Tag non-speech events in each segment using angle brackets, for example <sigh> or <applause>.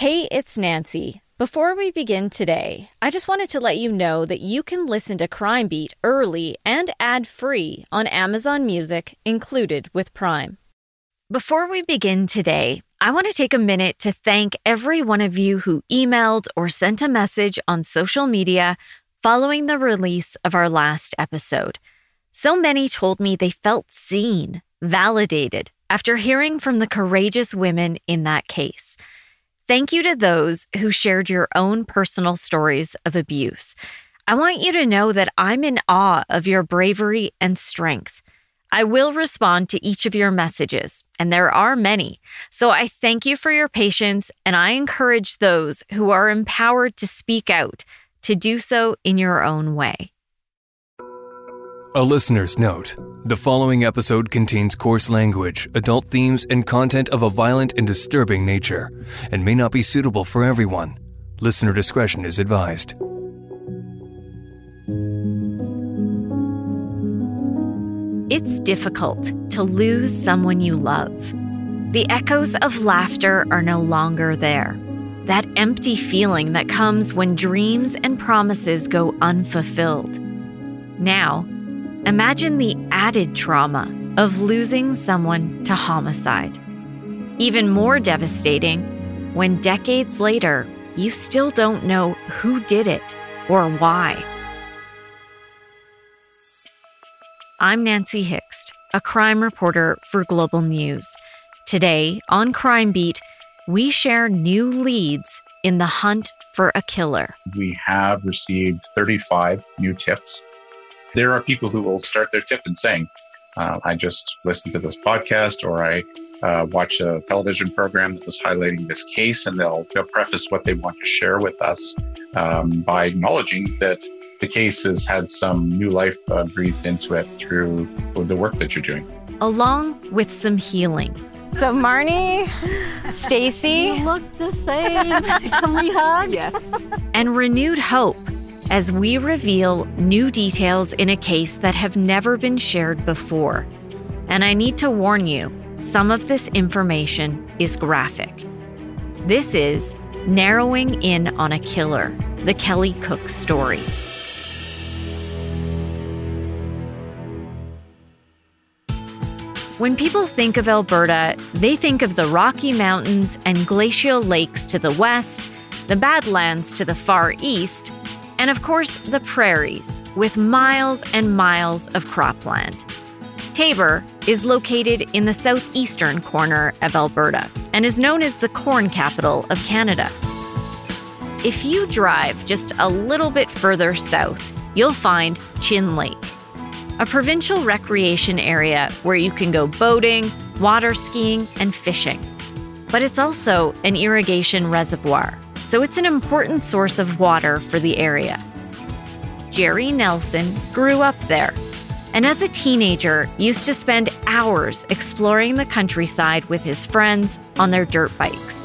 Hey, it's Nancy. Before we begin today, I just wanted to let you know that you can listen to Crime Beat early and ad free on Amazon Music, included with Prime. Before we begin today, I want to take a minute to thank every one of you who emailed or sent a message on social media following the release of our last episode. So many told me they felt seen, validated, after hearing from the courageous women in that case. Thank you to those who shared your own personal stories of abuse. I want you to know that I'm in awe of your bravery and strength. I will respond to each of your messages, and there are many. So I thank you for your patience, and I encourage those who are empowered to speak out to do so in your own way. A listener's note the following episode contains coarse language, adult themes, and content of a violent and disturbing nature, and may not be suitable for everyone. Listener discretion is advised. It's difficult to lose someone you love. The echoes of laughter are no longer there. That empty feeling that comes when dreams and promises go unfulfilled. Now, imagine the added trauma of losing someone to homicide. Even more devastating when decades later, you still don't know who did it or why. I'm Nancy Hixt, a crime reporter for Global News. Today on Crime Beat, we share new leads in the hunt for a killer. We have received 35 new tips. There are people who will start their tip and saying, uh, I just listened to this podcast or I uh, watch a television program that was highlighting this case, and they'll, they'll preface what they want to share with us um, by acknowledging that the case has had some new life uh, breathed into it through the work that you're doing. Along with some healing. So Marnie, Stacy, You look the same. <laughs> Can we hug? Yes. and renewed hope as we reveal new details in a case that have never been shared before. And I need to warn you, some of this information is graphic. This is Narrowing In on a Killer, the Kelly Cook story. When people think of Alberta, they think of the Rocky Mountains and glacial lakes to the west, the Badlands to the far east, and of course, the prairies, with miles and miles of cropland. Taber is located in the southeastern corner of Alberta and is known as the corn capital of Canada. If you drive just a little bit further south, you'll find Chin Lake, a provincial recreation area where you can go boating, water skiing, and fishing. But it's also an irrigation reservoir, so it's an important source of water for the area. Jerry Nelson grew up there and as a teenager used to spend hours exploring the countryside with his friends on their dirt bikes.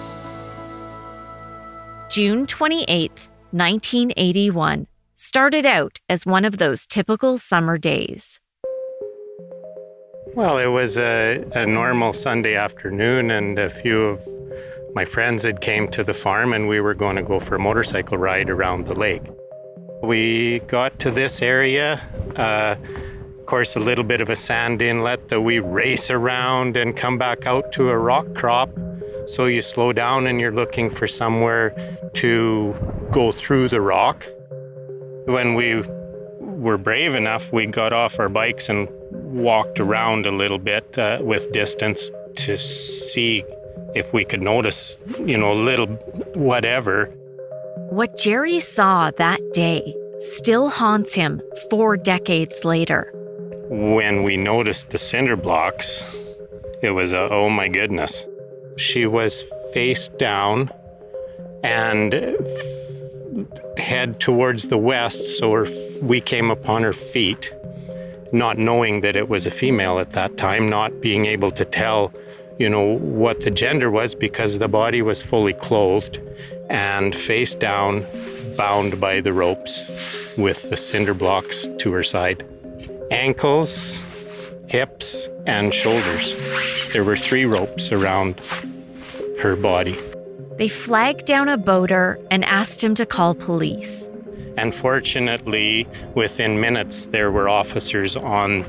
June 28, 1981, started out as one of those typical summer days. Well, it was a, a normal Sunday afternoon, and a few of my friends had came to the farm, and we were going to go for a motorcycle ride around the lake. We got to this area. Uh, of course, a little bit of a sand inlet that we race around and come back out to a rock crop. So you slow down and you're looking for somewhere to go through the rock. When we were brave enough, we got off our bikes and walked around a little bit uh, with distance to see if we could notice, you know, a little whatever. What Jerry saw that day still haunts him four decades later. When we noticed the cinder blocks, it was a oh my goodness. She was face down and f- head towards the west, so her, f- we came upon her feet, not knowing that it was a female at that time, not being able to tell, you know, what the gender was because the body was fully clothed and face down, bound by the ropes with the cinder blocks to her side. Ankles, hips, and shoulders. There were three ropes around her body. they flagged down a boater and asked him to call police. And fortunately, within minutes, there were officers on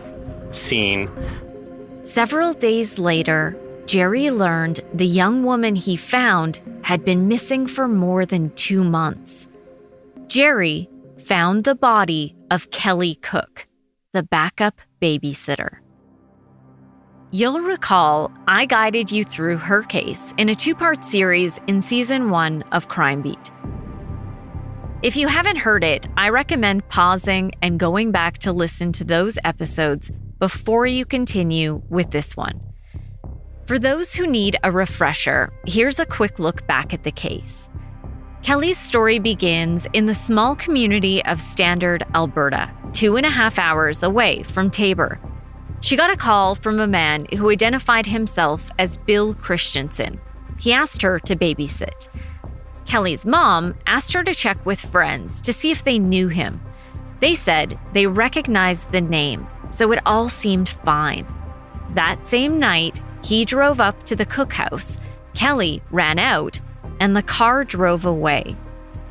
scene. Several days later, Jerry learned the young woman he found had been missing for more than two months. Jerry found the body of Kelly Cook, the backup babysitter. You'll recall I guided you through her case in a two part series in season one of Crime Beat. If you haven't heard it, I recommend pausing and going back to listen to those episodes before you continue with this one. For those who need a refresher, here's a quick look back at the case. Kelly's story begins in the small community of Standard, Alberta, two and a half hours away from Taber. She got a call from a man who identified himself as Bill Christensen. He asked her to babysit. Kelly's mom asked her to check with friends to see if they knew him. They said they recognized the name, so it all seemed fine. That same night, he drove up to the cookhouse. Kelly ran out, and the car drove away.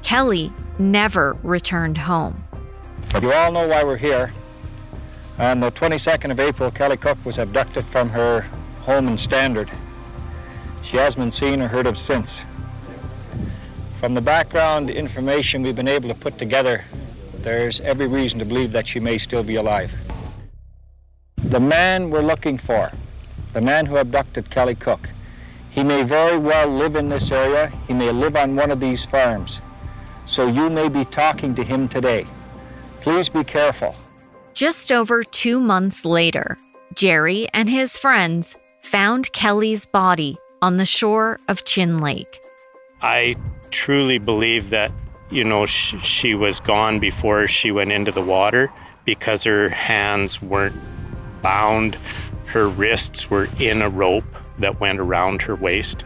Kelly never returned home. You all know why we're here. On the 22nd of April, Kelly Cook was abducted from her home in Standard. She hasn't been seen or heard of since. From the background information we've been able to put together, there's every reason to believe that she may still be alive. The man we're looking for, the man who abducted Kelly Cook, he may very well live in this area. He may live on one of these farms. So you may be talking to him today. Please be careful. Just over two months later, Jerry and his friends found Kelly's body on the shore of Chin Lake. I truly believe that, you know, sh- she was gone before she went into the water because her hands weren't bound, her wrists were in a rope that went around her waist.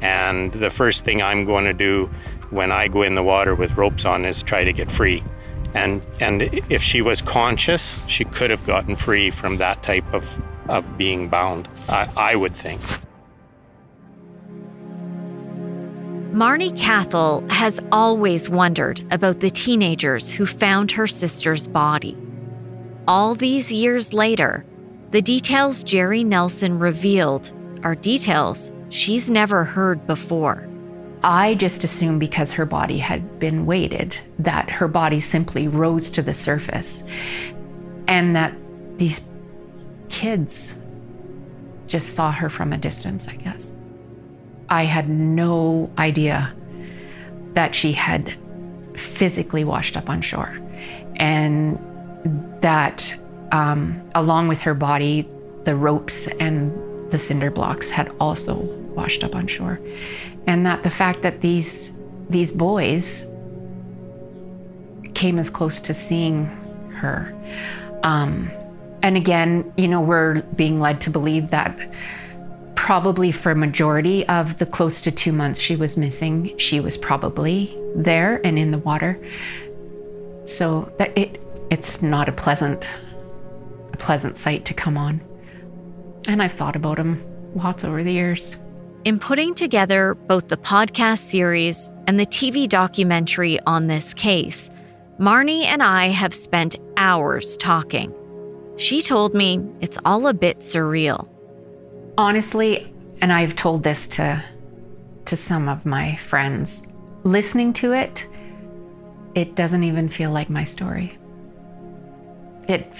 And the first thing I'm going to do when I go in the water with ropes on is try to get free. And and if she was conscious, she could have gotten free from that type of, of being bound. I, I would think. Marnie Cathell has always wondered about the teenagers who found her sister's body. All these years later, the details Jerry Nelson revealed are details she's never heard before. I just assumed because her body had been weighted that her body simply rose to the surface and that these kids just saw her from a distance, I guess. I had no idea that she had physically washed up on shore and that um, along with her body, the ropes and the cinder blocks had also washed up on shore. And that the fact that these these boys came as close to seeing her. Um, and again you know we're being led to believe that probably for a majority of the close to two months she was missing she was probably there and in the water. So that it it's not a pleasant pleasant sight to come on and i've thought about him lots over the years in putting together both the podcast series and the TV documentary on this case, Marnie and I have spent hours talking. She told me it's all a bit surreal. Honestly, and I've told this to to some of my friends, listening to it, it doesn't even feel like my story. It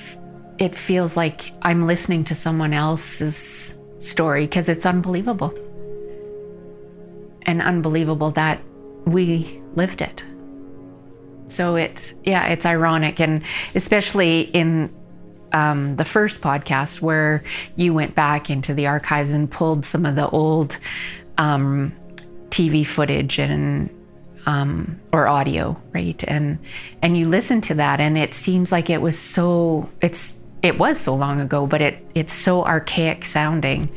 it feels like I'm listening to someone else's story because it's unbelievable and unbelievable that we lived it. So it's, yeah, it's ironic. And especially in um, the first podcast where you went back into the archives and pulled some of the old um, TV footage and um, or audio, right? And and you listen to that, and it seems like it was so it's it was so long ago, but it it's so archaic sounding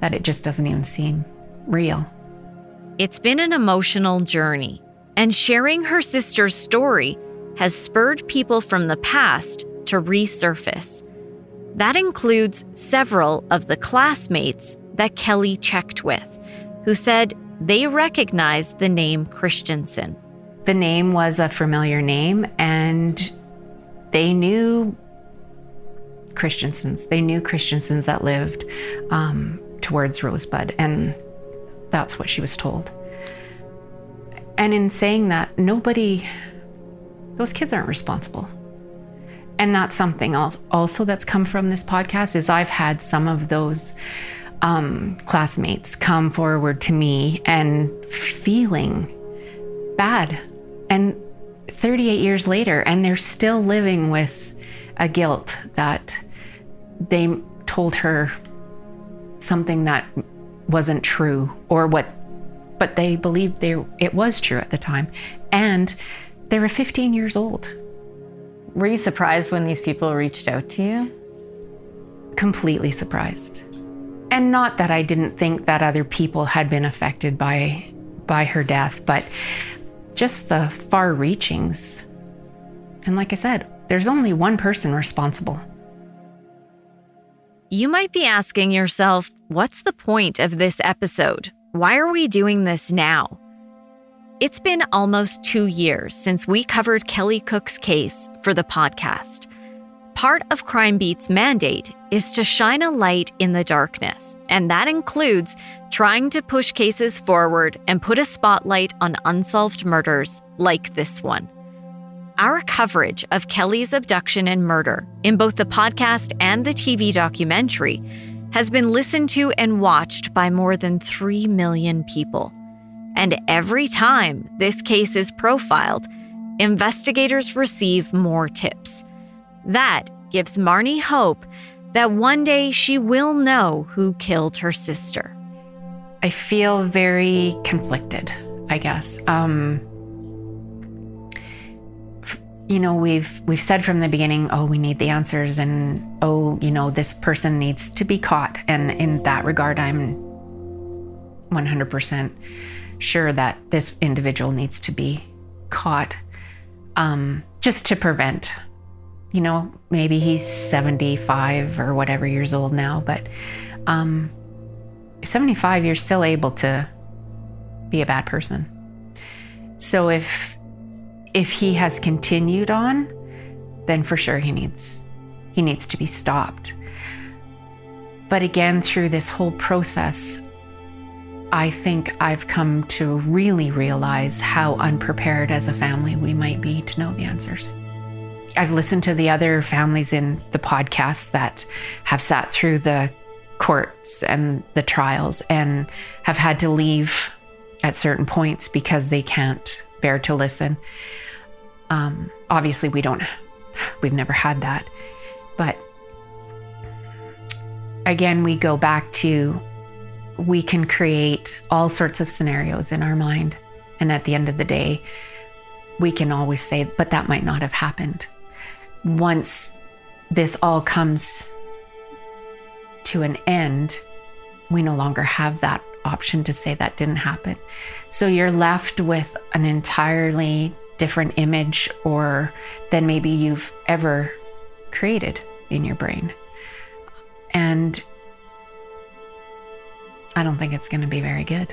that it just doesn't even seem real. It's been an emotional journey, and sharing her sister's story has spurred people from the past to resurface. That includes several of the classmates that Kelly checked with, who said they recognized the name Christensen. The name was a familiar name, and they knew Christensens. They knew Christensens that lived um, towards Rosebud, and that's what she was told. And in saying that, nobody, those kids aren't responsible. And that's something also that's come from this podcast is I've had some of those um, classmates come forward to me and feeling bad. And 38 years later, and they're still living with a guilt that they told her something that wasn't true or what but they believed they, it was true at the time. And they were 15 years old. Were you surprised when these people reached out to you? Completely surprised. And not that i didn't think that other people had been affected by by her death but just the far reachings. And like i said there's only one person responsible you might be asking yourself, what's the point of this episode? Why are we doing this now? It's been almost two years since we covered Kelly Cook's case for the podcast. Part of Crime Beat's mandate is to shine a light in the darkness, and that includes trying to push cases forward and put a spotlight on unsolved murders like this one. Our coverage of Kelly's abduction and murder in both the podcast and the TV documentary has been listened to and watched by more than 3 million people. And every time this case is profiled, investigators receive more tips. That gives Marnie hope that one day she will know who killed her sister. I feel very conflicted, I guess. Um, you know we've we've said from the beginning oh we need the answers and oh you know this person needs to be caught. And in that regard i'm 100% sure that this individual needs to be caught um, just to prevent you know maybe he's 75 or whatever years old now but um, 75 you're still able to be a bad person. So if if he has continued on, then for sure he needs he needs to be stopped. But again, through this whole process, I think I've come to really realize how unprepared as a family we might be to know the answers. I've listened to the other families in the podcast that have sat through the courts and the trials and have had to leave at certain points because they can't bear to listen. Um, obviously, we don't, we've never had that. But again, we go back to we can create all sorts of scenarios in our mind. And at the end of the day, we can always say, but that might not have happened. Once this all comes to an end, we no longer have that option to say that didn't happen. So you're left with an entirely different image or than maybe you've ever created in your brain. And I don't think it's going to be very good.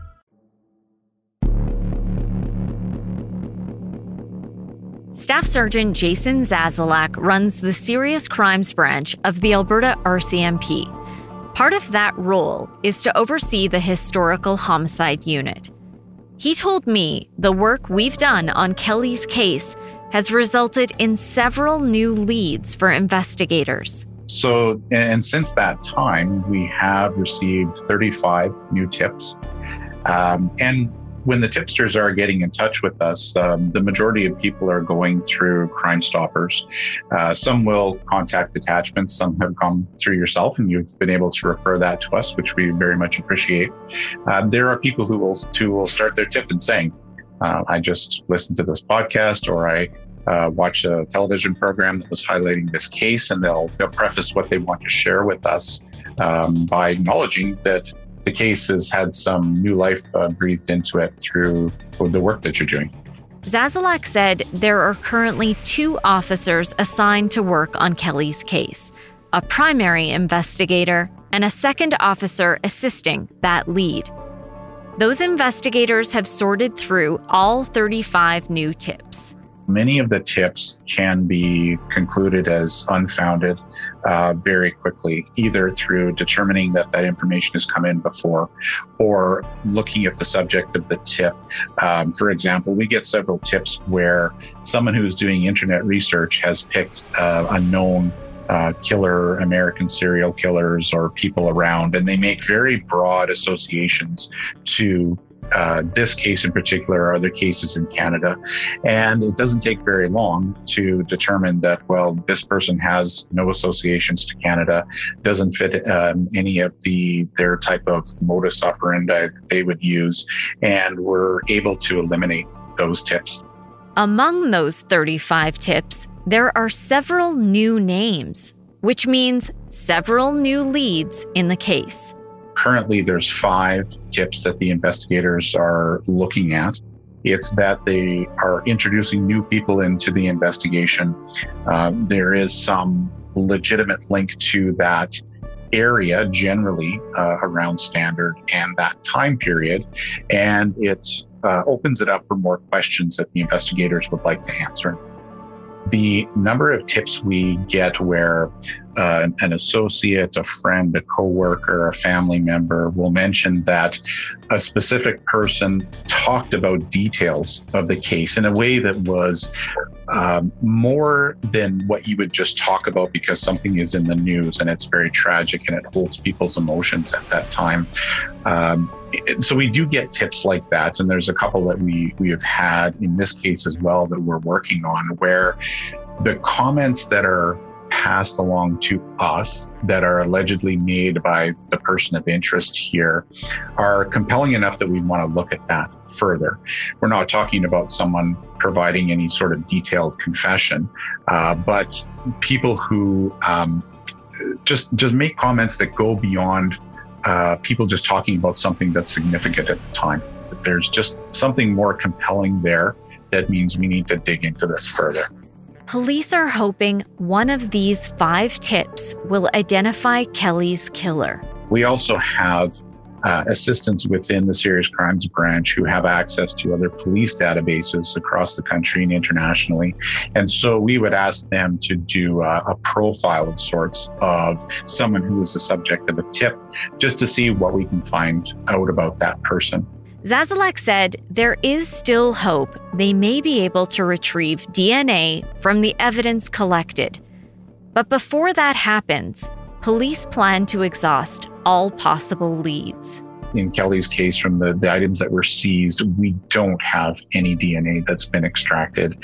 Staff Sergeant Jason Zazulak runs the Serious Crimes Branch of the Alberta RCMP. Part of that role is to oversee the Historical Homicide Unit. He told me the work we've done on Kelly's case has resulted in several new leads for investigators. So, and since that time, we have received 35 new tips. Um, and when the tipsters are getting in touch with us, um, the majority of people are going through Crime Stoppers. Uh, some will contact detachments, some have gone through yourself, and you've been able to refer that to us, which we very much appreciate. Uh, there are people who will, who will start their tip and saying, uh, I just listened to this podcast or I uh, watch a television program that was highlighting this case, and they'll, they'll preface what they want to share with us um, by acknowledging that the case has had some new life uh, breathed into it through the work that you're doing. Zazulak said there are currently two officers assigned to work on Kelly's case a primary investigator and a second officer assisting that lead. Those investigators have sorted through all 35 new tips many of the tips can be concluded as unfounded uh, very quickly, either through determining that that information has come in before or looking at the subject of the tip. Um, for example, we get several tips where someone who's doing internet research has picked uh, a known uh, killer, American serial killers, or people around, and they make very broad associations to uh, this case in particular or other cases in Canada. And it doesn't take very long to determine that, well, this person has no associations to Canada, doesn't fit um, any of the their type of modus operandi that they would use, and we're able to eliminate those tips. Among those 35 tips, there are several new names, which means several new leads in the case. Currently, there's five tips that the investigators are looking at. It's that they are introducing new people into the investigation. Uh, there is some legitimate link to that area generally uh, around standard and that time period. And it uh, opens it up for more questions that the investigators would like to answer the number of tips we get where uh, an associate, a friend, a coworker, a family member will mention that a specific person talked about details of the case in a way that was um, more than what you would just talk about because something is in the news and it's very tragic and it holds people's emotions at that time. Um, so we do get tips like that, and there's a couple that we we have had in this case as well that we're working on where the comments that are passed along to us that are allegedly made by the person of interest here are compelling enough that we want to look at that further. We're not talking about someone providing any sort of detailed confession, uh, but people who um, just just make comments that go beyond uh, people just talking about something that's significant at the time. There's just something more compelling there that means we need to dig into this further. Police are hoping one of these five tips will identify Kelly's killer. We also have uh, assistants within the serious crimes branch who have access to other police databases across the country and internationally. And so we would ask them to do a, a profile of sorts of someone who was the subject of a tip just to see what we can find out about that person. Zazulak said there is still hope they may be able to retrieve DNA from the evidence collected. But before that happens, police plan to exhaust all possible leads. In Kelly's case, from the, the items that were seized, we don't have any DNA that's been extracted.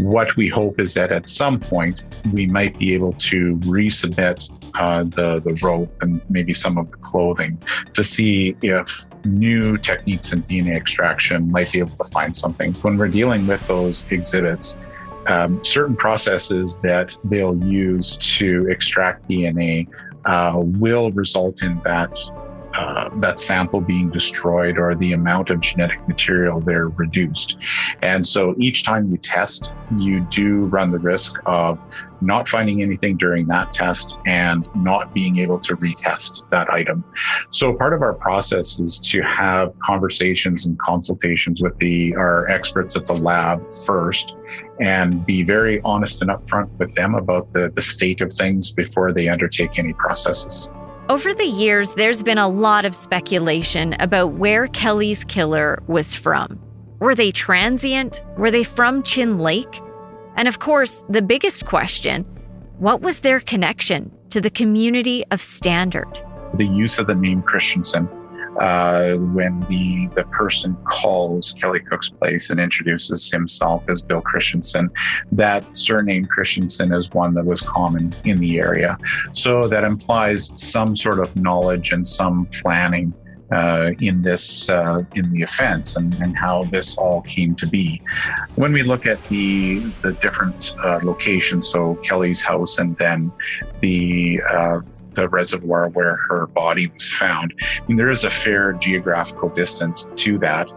What we hope is that at some point we might be able to resubmit uh, the the rope and maybe some of the clothing to see if new techniques in DNA extraction might be able to find something. When we're dealing with those exhibits, um, certain processes that they'll use to extract DNA uh, will result in that uh, that sample being destroyed or the amount of genetic material there reduced. And so each time you test, you do run the risk of not finding anything during that test and not being able to retest that item. So part of our process is to have conversations and consultations with the our experts at the lab first and be very honest and upfront with them about the, the state of things before they undertake any processes. Over the years, there's been a lot of speculation about where Kelly's killer was from. Were they transient? Were they from Chin Lake? And of course, the biggest question what was their connection to the community of Standard? The use of the name Christensen uh, when the the person calls Kelly Cook's place and introduces himself as Bill Christensen, that surname Christensen is one that was common in the area. So that implies some sort of knowledge and some planning uh, in this uh, in the offense and, and how this all came to be. When we look at the the different uh, locations, so Kelly's house and then the uh, reservoir where her body was found, I mean, there is a fair geographical distance to that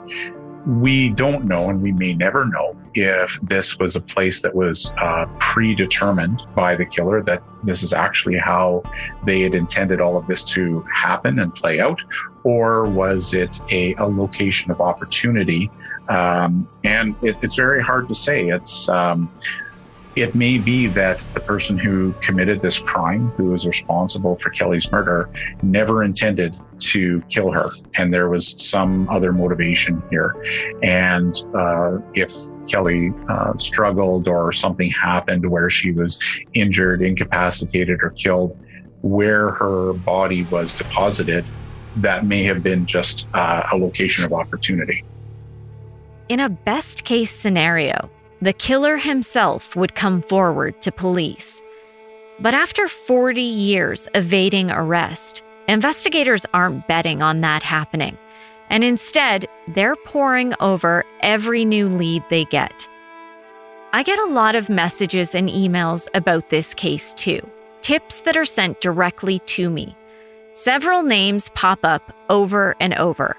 we don't know, and we may never know, if this was a place that was uh, predetermined by the killer, that this is actually how they had intended all of this to happen and play out, or was it a, a location of opportunity? Um, and it, it's very hard to say. It's um, it may be that the person who committed this crime, who was responsible for Kelly's murder, never intended to kill her, and there was some other motivation here. And uh, if Kelly uh, struggled or something happened where she was injured, incapacitated, or killed, where her body was deposited, that may have been just uh, a location of opportunity. In a best case scenario, the killer himself would come forward to police. But after 40 years evading arrest, investigators aren't betting on that happening. And instead, they're poring over every new lead they get. I get a lot of messages and emails about this case too, tips that are sent directly to me. Several names pop up over and over.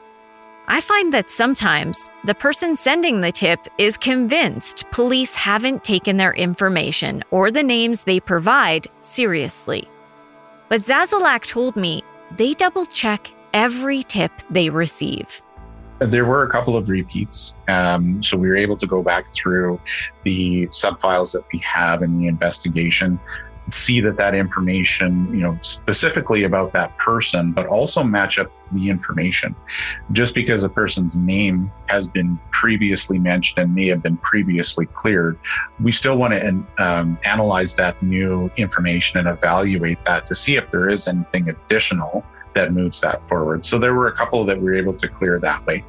I find that sometimes the person sending the tip is convinced police haven't taken their information or the names they provide seriously. But Zazulak told me they double check every tip they receive. There were a couple of repeats. Um, so we were able to go back through the subfiles that we have in the investigation see that that information, you know, specifically about that person, but also match up the information. Just because a person's name has been previously mentioned and may have been previously cleared, we still want to um, analyze that new information and evaluate that to see if there is anything additional that moves that forward. So there were a couple that we were able to clear that way.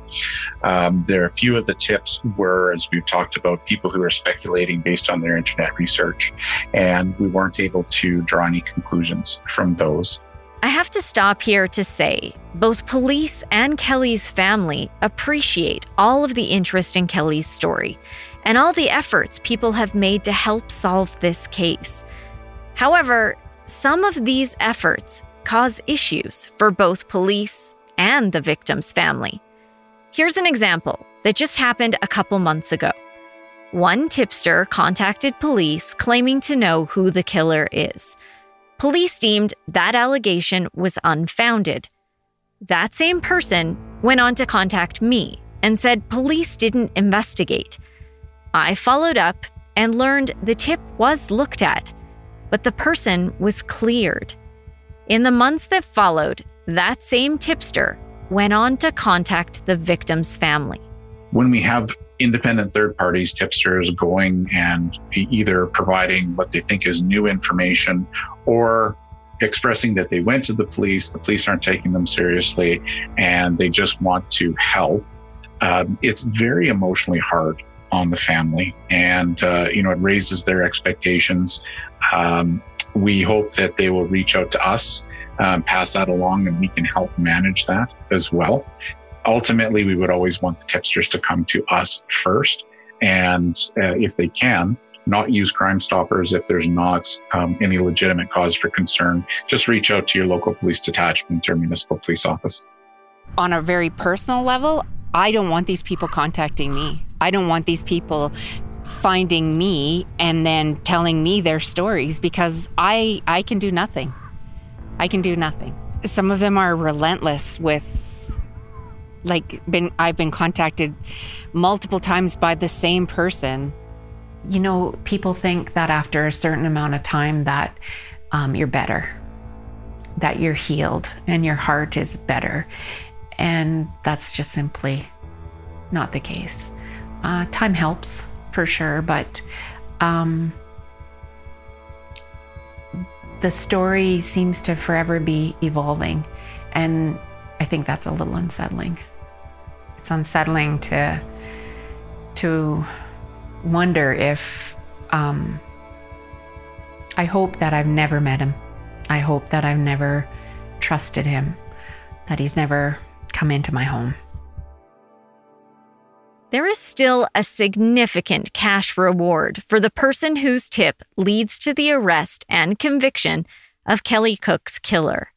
Um, there are a few of the tips were, as we've talked about, people who are speculating based on their internet research, and we weren't able to draw any conclusions from those. I have to stop here to say both police and Kelly's family appreciate all of the interest in Kelly's story and all the efforts people have made to help solve this case. However, some of these efforts cause issues for both police and the victim's family. Here's an example that just happened a couple months ago. One tipster contacted police claiming to know who the killer is. Police deemed that allegation was unfounded. That same person went on to contact me and said police didn't investigate. I followed up and learned the tip was looked at, but the person was cleared. In the months that followed, that same tipster went on to contact the victim's family. When we have independent third parties, tipsters going and either providing what they think is new information or expressing that they went to the police, the police aren't taking them seriously, and they just want to help, um, it's very emotionally hard on the family. And, uh, you know, it raises their expectations. Um, we hope that they will reach out to us, um, pass that along, and we can help manage that as well. Ultimately, we would always want the tipsters to come to us first. And uh, if they can, not use Crime Stoppers if there's not um, any legitimate cause for concern. Just reach out to your local police detachment or municipal police office. On a very personal level, I don't want these people contacting me. I don't want these people finding me and then telling me their stories because I I can do nothing. I can do nothing. Some of them are relentless with like been I've been contacted multiple times by the same person. You know, people think that after a certain amount of time that um, you're better, that you're healed, and your heart is better, and that's just simply not the case. Uh, time helps for sure, but um, the story seems to forever be evolving. And I think that's a little unsettling. It's unsettling to to wonder if um, I hope that I've never met him. I hope that I've never trusted him, that he's never come into my home. There is still a significant cash reward for the person whose tip leads to the arrest and conviction of Kelly Cook's killer.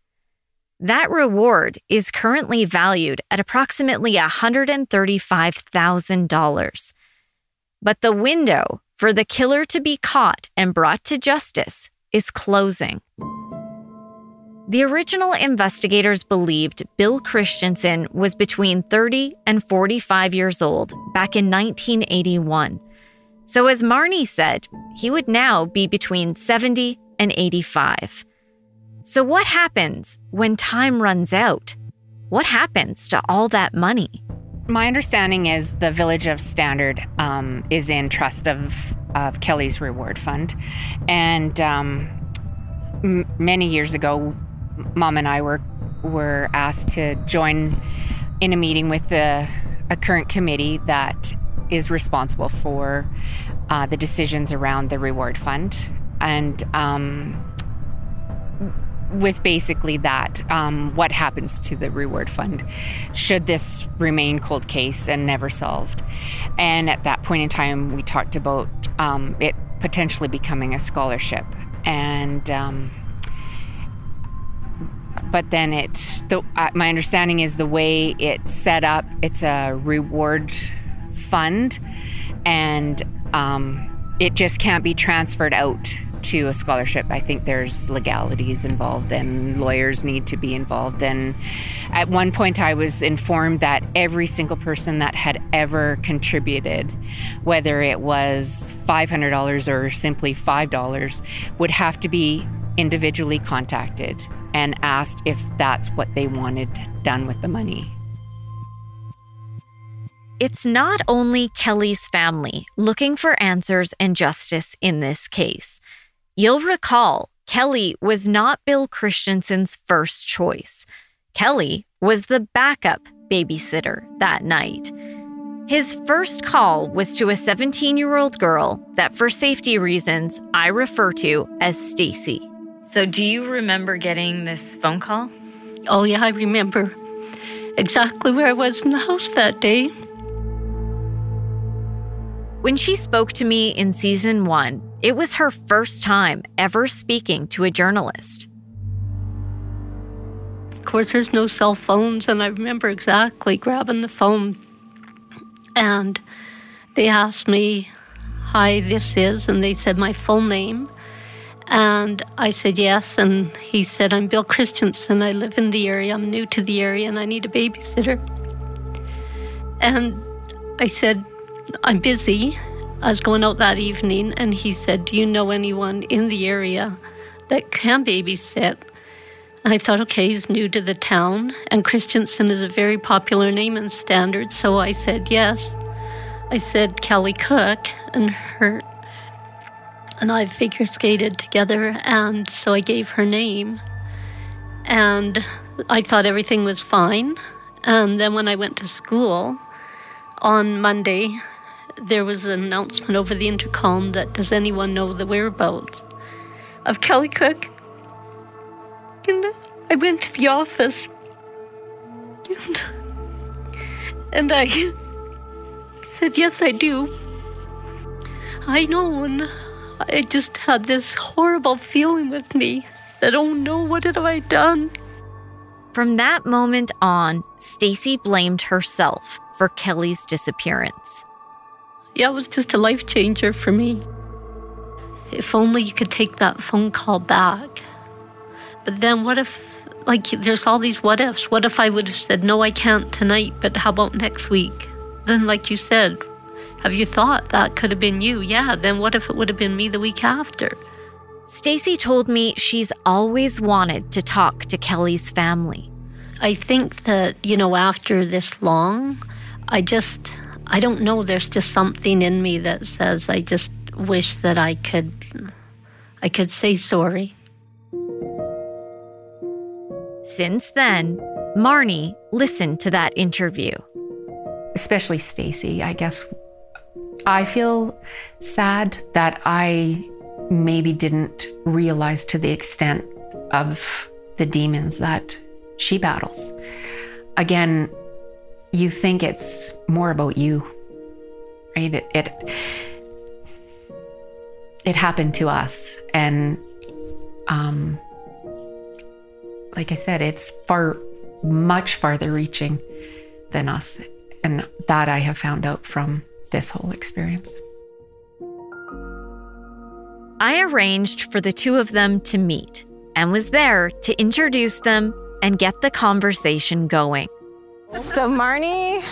That reward is currently valued at approximately $135,000. But the window for the killer to be caught and brought to justice is closing. The original investigators believed Bill Christensen was between 30 and 45 years old back in 1981. So, as Marnie said, he would now be between 70 and 85. So, what happens when time runs out? What happens to all that money? My understanding is the Village of Standard um, is in trust of, of Kelly's Reward Fund. And um, m- many years ago, mom and I were, were asked to join in a meeting with the, a current committee that is responsible for uh, the decisions around the Reward Fund. And um, with basically that um, what happens to the reward fund should this remain cold case and never solved and at that point in time we talked about um, it potentially becoming a scholarship and um, but then it's the, uh, my understanding is the way it's set up it's a reward fund and um, it just can't be transferred out to a scholarship, I think there's legalities involved and lawyers need to be involved. And at one point, I was informed that every single person that had ever contributed, whether it was $500 or simply $5, would have to be individually contacted and asked if that's what they wanted done with the money. It's not only Kelly's family looking for answers and justice in this case. You'll recall Kelly was not Bill Christensen's first choice. Kelly was the backup babysitter that night. His first call was to a 17 year old girl that, for safety reasons, I refer to as Stacy. So, do you remember getting this phone call? Oh, yeah, I remember exactly where I was in the house that day. When she spoke to me in season one, it was her first time ever speaking to a journalist. Of course, there's no cell phones, and I remember exactly grabbing the phone and they asked me, Hi, this is, and they said my full name. And I said yes, and he said, I'm Bill Christensen. I live in the area. I'm new to the area, and I need a babysitter. And I said, I'm busy. I was going out that evening, and he said, Do you know anyone in the area that can babysit? And I thought, okay, he's new to the town, and Christensen is a very popular name in Standard, so I said yes. I said Kelly Cook, and her and I figure skated together, and so I gave her name. And I thought everything was fine. And then when I went to school on Monday, there was an announcement over the intercom that does anyone know the whereabouts of Kelly Cook? And I went to the office and, and I said, Yes, I do. I know, I just had this horrible feeling with me I don't know what have I done? From that moment on, Stacy blamed herself for Kelly's disappearance yeah, it was just a life changer for me. If only you could take that phone call back. But then what if, like, there's all these what ifs. What if I would have said, no, I can't tonight, but how about next week? Then, like you said, have you thought that could have been you? Yeah, then what if it would have been me the week after? Stacy told me she's always wanted to talk to Kelly's family. I think that, you know, after this long, I just I don't know. There's just something in me that says I just wish that I could, I could say sorry. Since then, Marnie listened to that interview. Especially Stacy, I guess. I feel sad that I maybe didn't realize to the extent of the demons that she battles. Again, you think it's more about you, right? It, it, it happened to us. And um, like I said, it's far, much farther reaching than us. And that I have found out from this whole experience. I arranged for the two of them to meet and was there to introduce them and get the conversation going. So Marnie,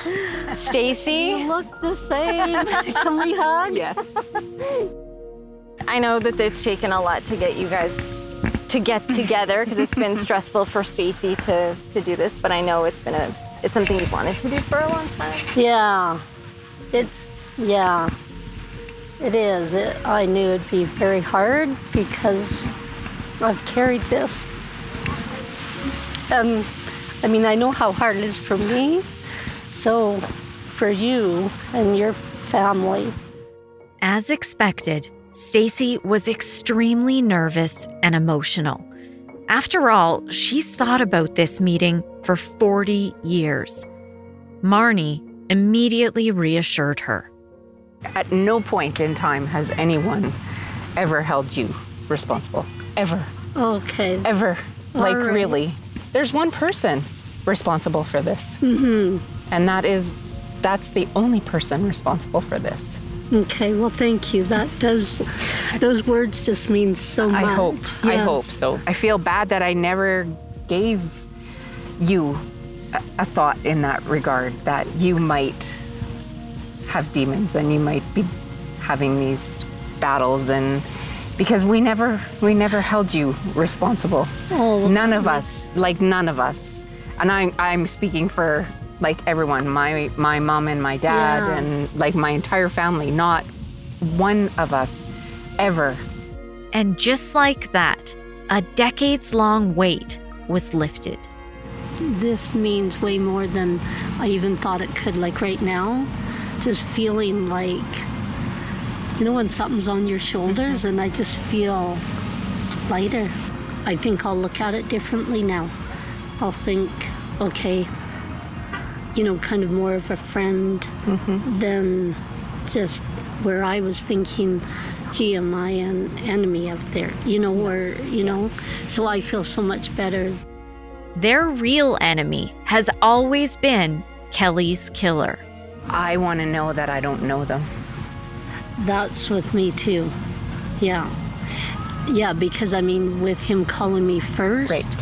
Stacy, You look the same. Can we hug? Yes. I know that it's taken a lot to get you guys to get together because it's been <laughs> stressful for Stacy to to do this, but I know it's been a it's something you've wanted to do for a long time. Yeah. It, yeah. It is. It, I knew it'd be very hard because I've carried this. And I mean, I know how hard it is for me. So for you and your family, As expected, Stacy was extremely nervous and emotional. After all, she's thought about this meeting for 40 years. Marnie immediately reassured her. At no point in time has anyone ever held you responsible. Ever. okay. Ever. like, right. really. There's one person responsible for this. Mm-hmm. And that is, that's the only person responsible for this. Okay, well, thank you. That does, those words just mean so much. I hope. I hope so. I feel bad that I never gave you a, a thought in that regard that you might have demons and you might be having these battles and because we never we never held you responsible. Oh, none of us, like none of us. And I I'm speaking for like everyone, my my mom and my dad Yeah. and like my entire family, not one of us ever And just like that, a decades long wait was lifted. This means way more than I even thought it could. Like right now, just feeling like, you know, when something's on your shoulders, mm-hmm. and I just feel lighter. I think I'll look at it differently now. I'll think, okay, you know, kind of more of a friend mm-hmm. than just where I was thinking, gee, am I an enemy out there? You know, or, you know, so I feel so much better. Their real enemy has always been Kelly's killer. I want to know that I don't know them. That's with me too. Yeah. Yeah, because I mean, with him calling me first, Right.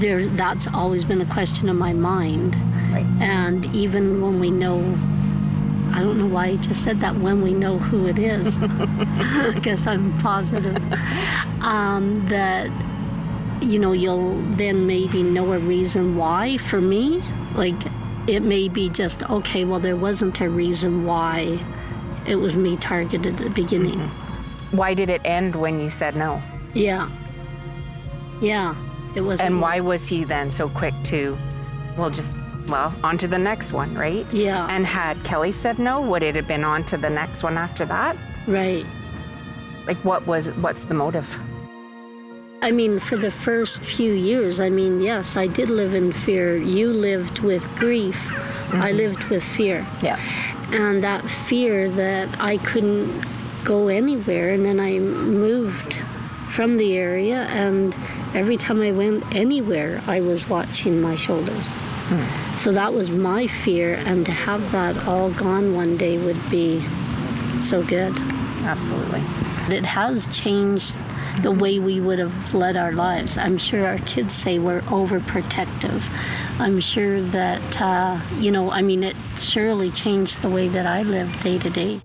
there that's always been a question in my mind. Right. And even when we know, I don't know why I just said that, when we know who it is, <laughs> <laughs> I guess I'm positive, <laughs> um, that, you know, you'll then maybe know a reason why for me. Like, it may be just, okay, well, there wasn't a reason why it was me targeted at the beginning. Mm-hmm. Why did it end when you said no? Yeah. Yeah. It was. And why was he then so quick to, well, just, well, on to the next one, right? Yeah. And had Kelly said no, would it have been on to the next one after that? right. Like, what was, what's the motive? I mean, for the first few years, I mean, yes, I did live in fear. You lived with grief. I mm-hmm. lived with fear. Yeah. And that fear that I couldn't go anywhere. And then I moved from the area, and every time I went anywhere, I was watching my shoulders. Hmm. So that was my fear, and to have that all gone one day would be so good. Absolutely. It has changed the way we would have led our lives. I'm sure our kids say we're overprotective. I'm sure that, uh, you know, I mean, it surely changed the way that I live day to day.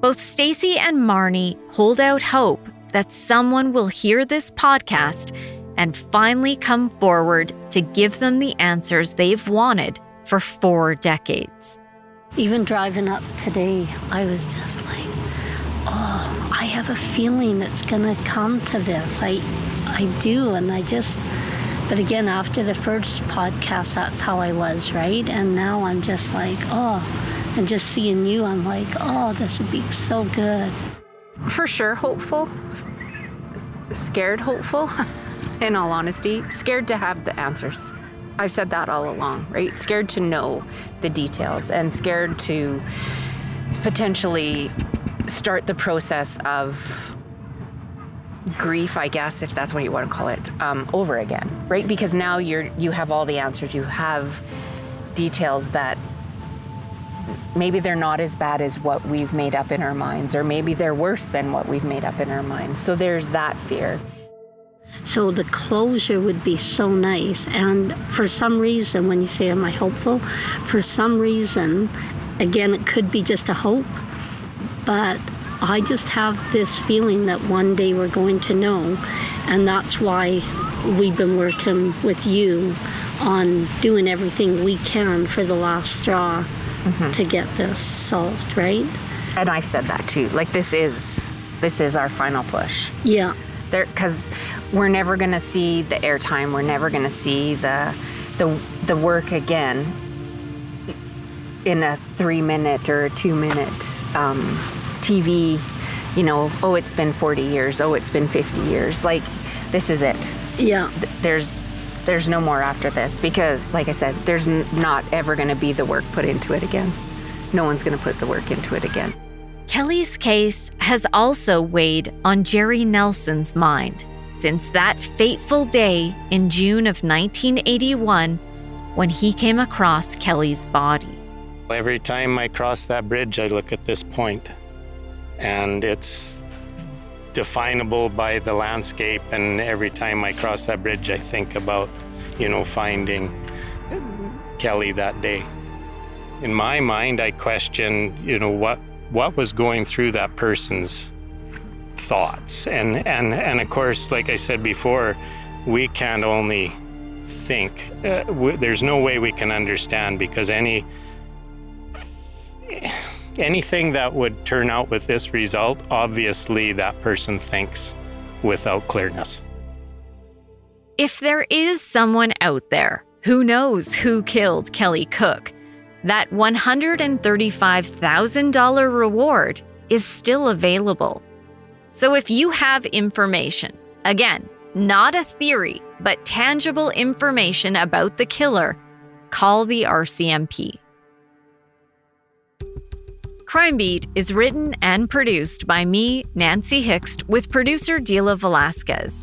Both Stacy and Marnie hold out hope that someone will hear this podcast and finally come forward to give them the answers they've wanted for four decades. Even driving up today, I was just like, oh, I have a feeling it's going to come to this. I, I do. And I just, but again, after the first podcast, that's how I was, right? And now I'm just like, oh, and just seeing you, I'm like, oh, this would be so good. For sure, hopeful. Scared, hopeful. <laughs> In all honesty, scared to have the answers. I've said that all along, right? Scared to know the details and scared to potentially start the process of grief, I guess, if that's what you want to call it, um, over again, right? Because now you're you have all the answers. You have details that maybe they're not as bad as what we've made up in our minds, or maybe they're worse than what we've made up in our minds. So there's that fear. So the closure would be so nice. And for some reason, when you say, Am I hopeful? For some reason, again, it could be just a hope, but I just have this feeling that one day we're going to know. And that's why we've been working with you on doing everything we can for the last straw mm-hmm. to get this solved, right? And I've said that too. Like this is this is our final push. Yeah. There cuz we're never going to see the airtime, we're never going to see the the the work again in a 3 minute or a 2 minute um, TV, you know, oh it's been 40 years, oh it's been 50 years. Like this is it. Yeah. There's there's no more after this because, like I said, there's n- not ever going to be the work put into it again. No one's going to put the work into it again. Kelly's case has also weighed on Jerry Nelson's mind since that fateful day in June of 1981 when he came across Kelly's body. Every time I cross that bridge, I look at this point, and it's definable by the landscape. And every time I cross that bridge, I think about, you know, finding Kelly that day. In my mind, I question, you know, what what was going through that person's thoughts, and and and of course, like I said before, we can't only think. Uh, there's no way we can understand because any anything that would turn out with this result, obviously that person thinks without clearness. If there is someone out there who knows who killed Kelly Cook, that $135,000 reward is still available. So if you have information, again, not a theory, but tangible information about the killer, call the RCMP. Crime Beat is written and produced by me, Nancy Hixt, with producer Dila Velasquez.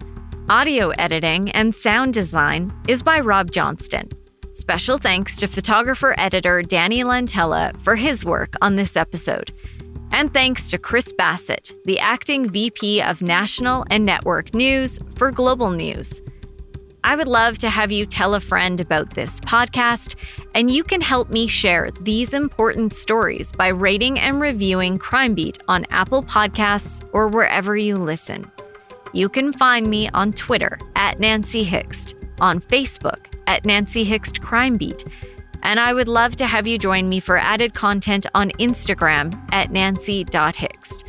Audio editing and sound design is by Rob Johnston. Special thanks to photographer editor Danny Lantella for his work on this episode. And thanks to Chris Bassett, the acting VP of National and Network News for Global News. I would love to have you tell a friend about this podcast, and you can help me share these important stories by rating and reviewing Crime Beat on Apple Podcasts or wherever you listen. You can find me on Twitter at Nancy Hixt, on Facebook at Nancy Hixt Crime Beat, and I would love to have you join me for added content on Instagram at nancy.hixt.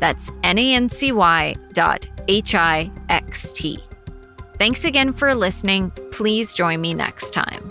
That's N A N C Y dot H I X T. Thanks again for listening. Please join me next time.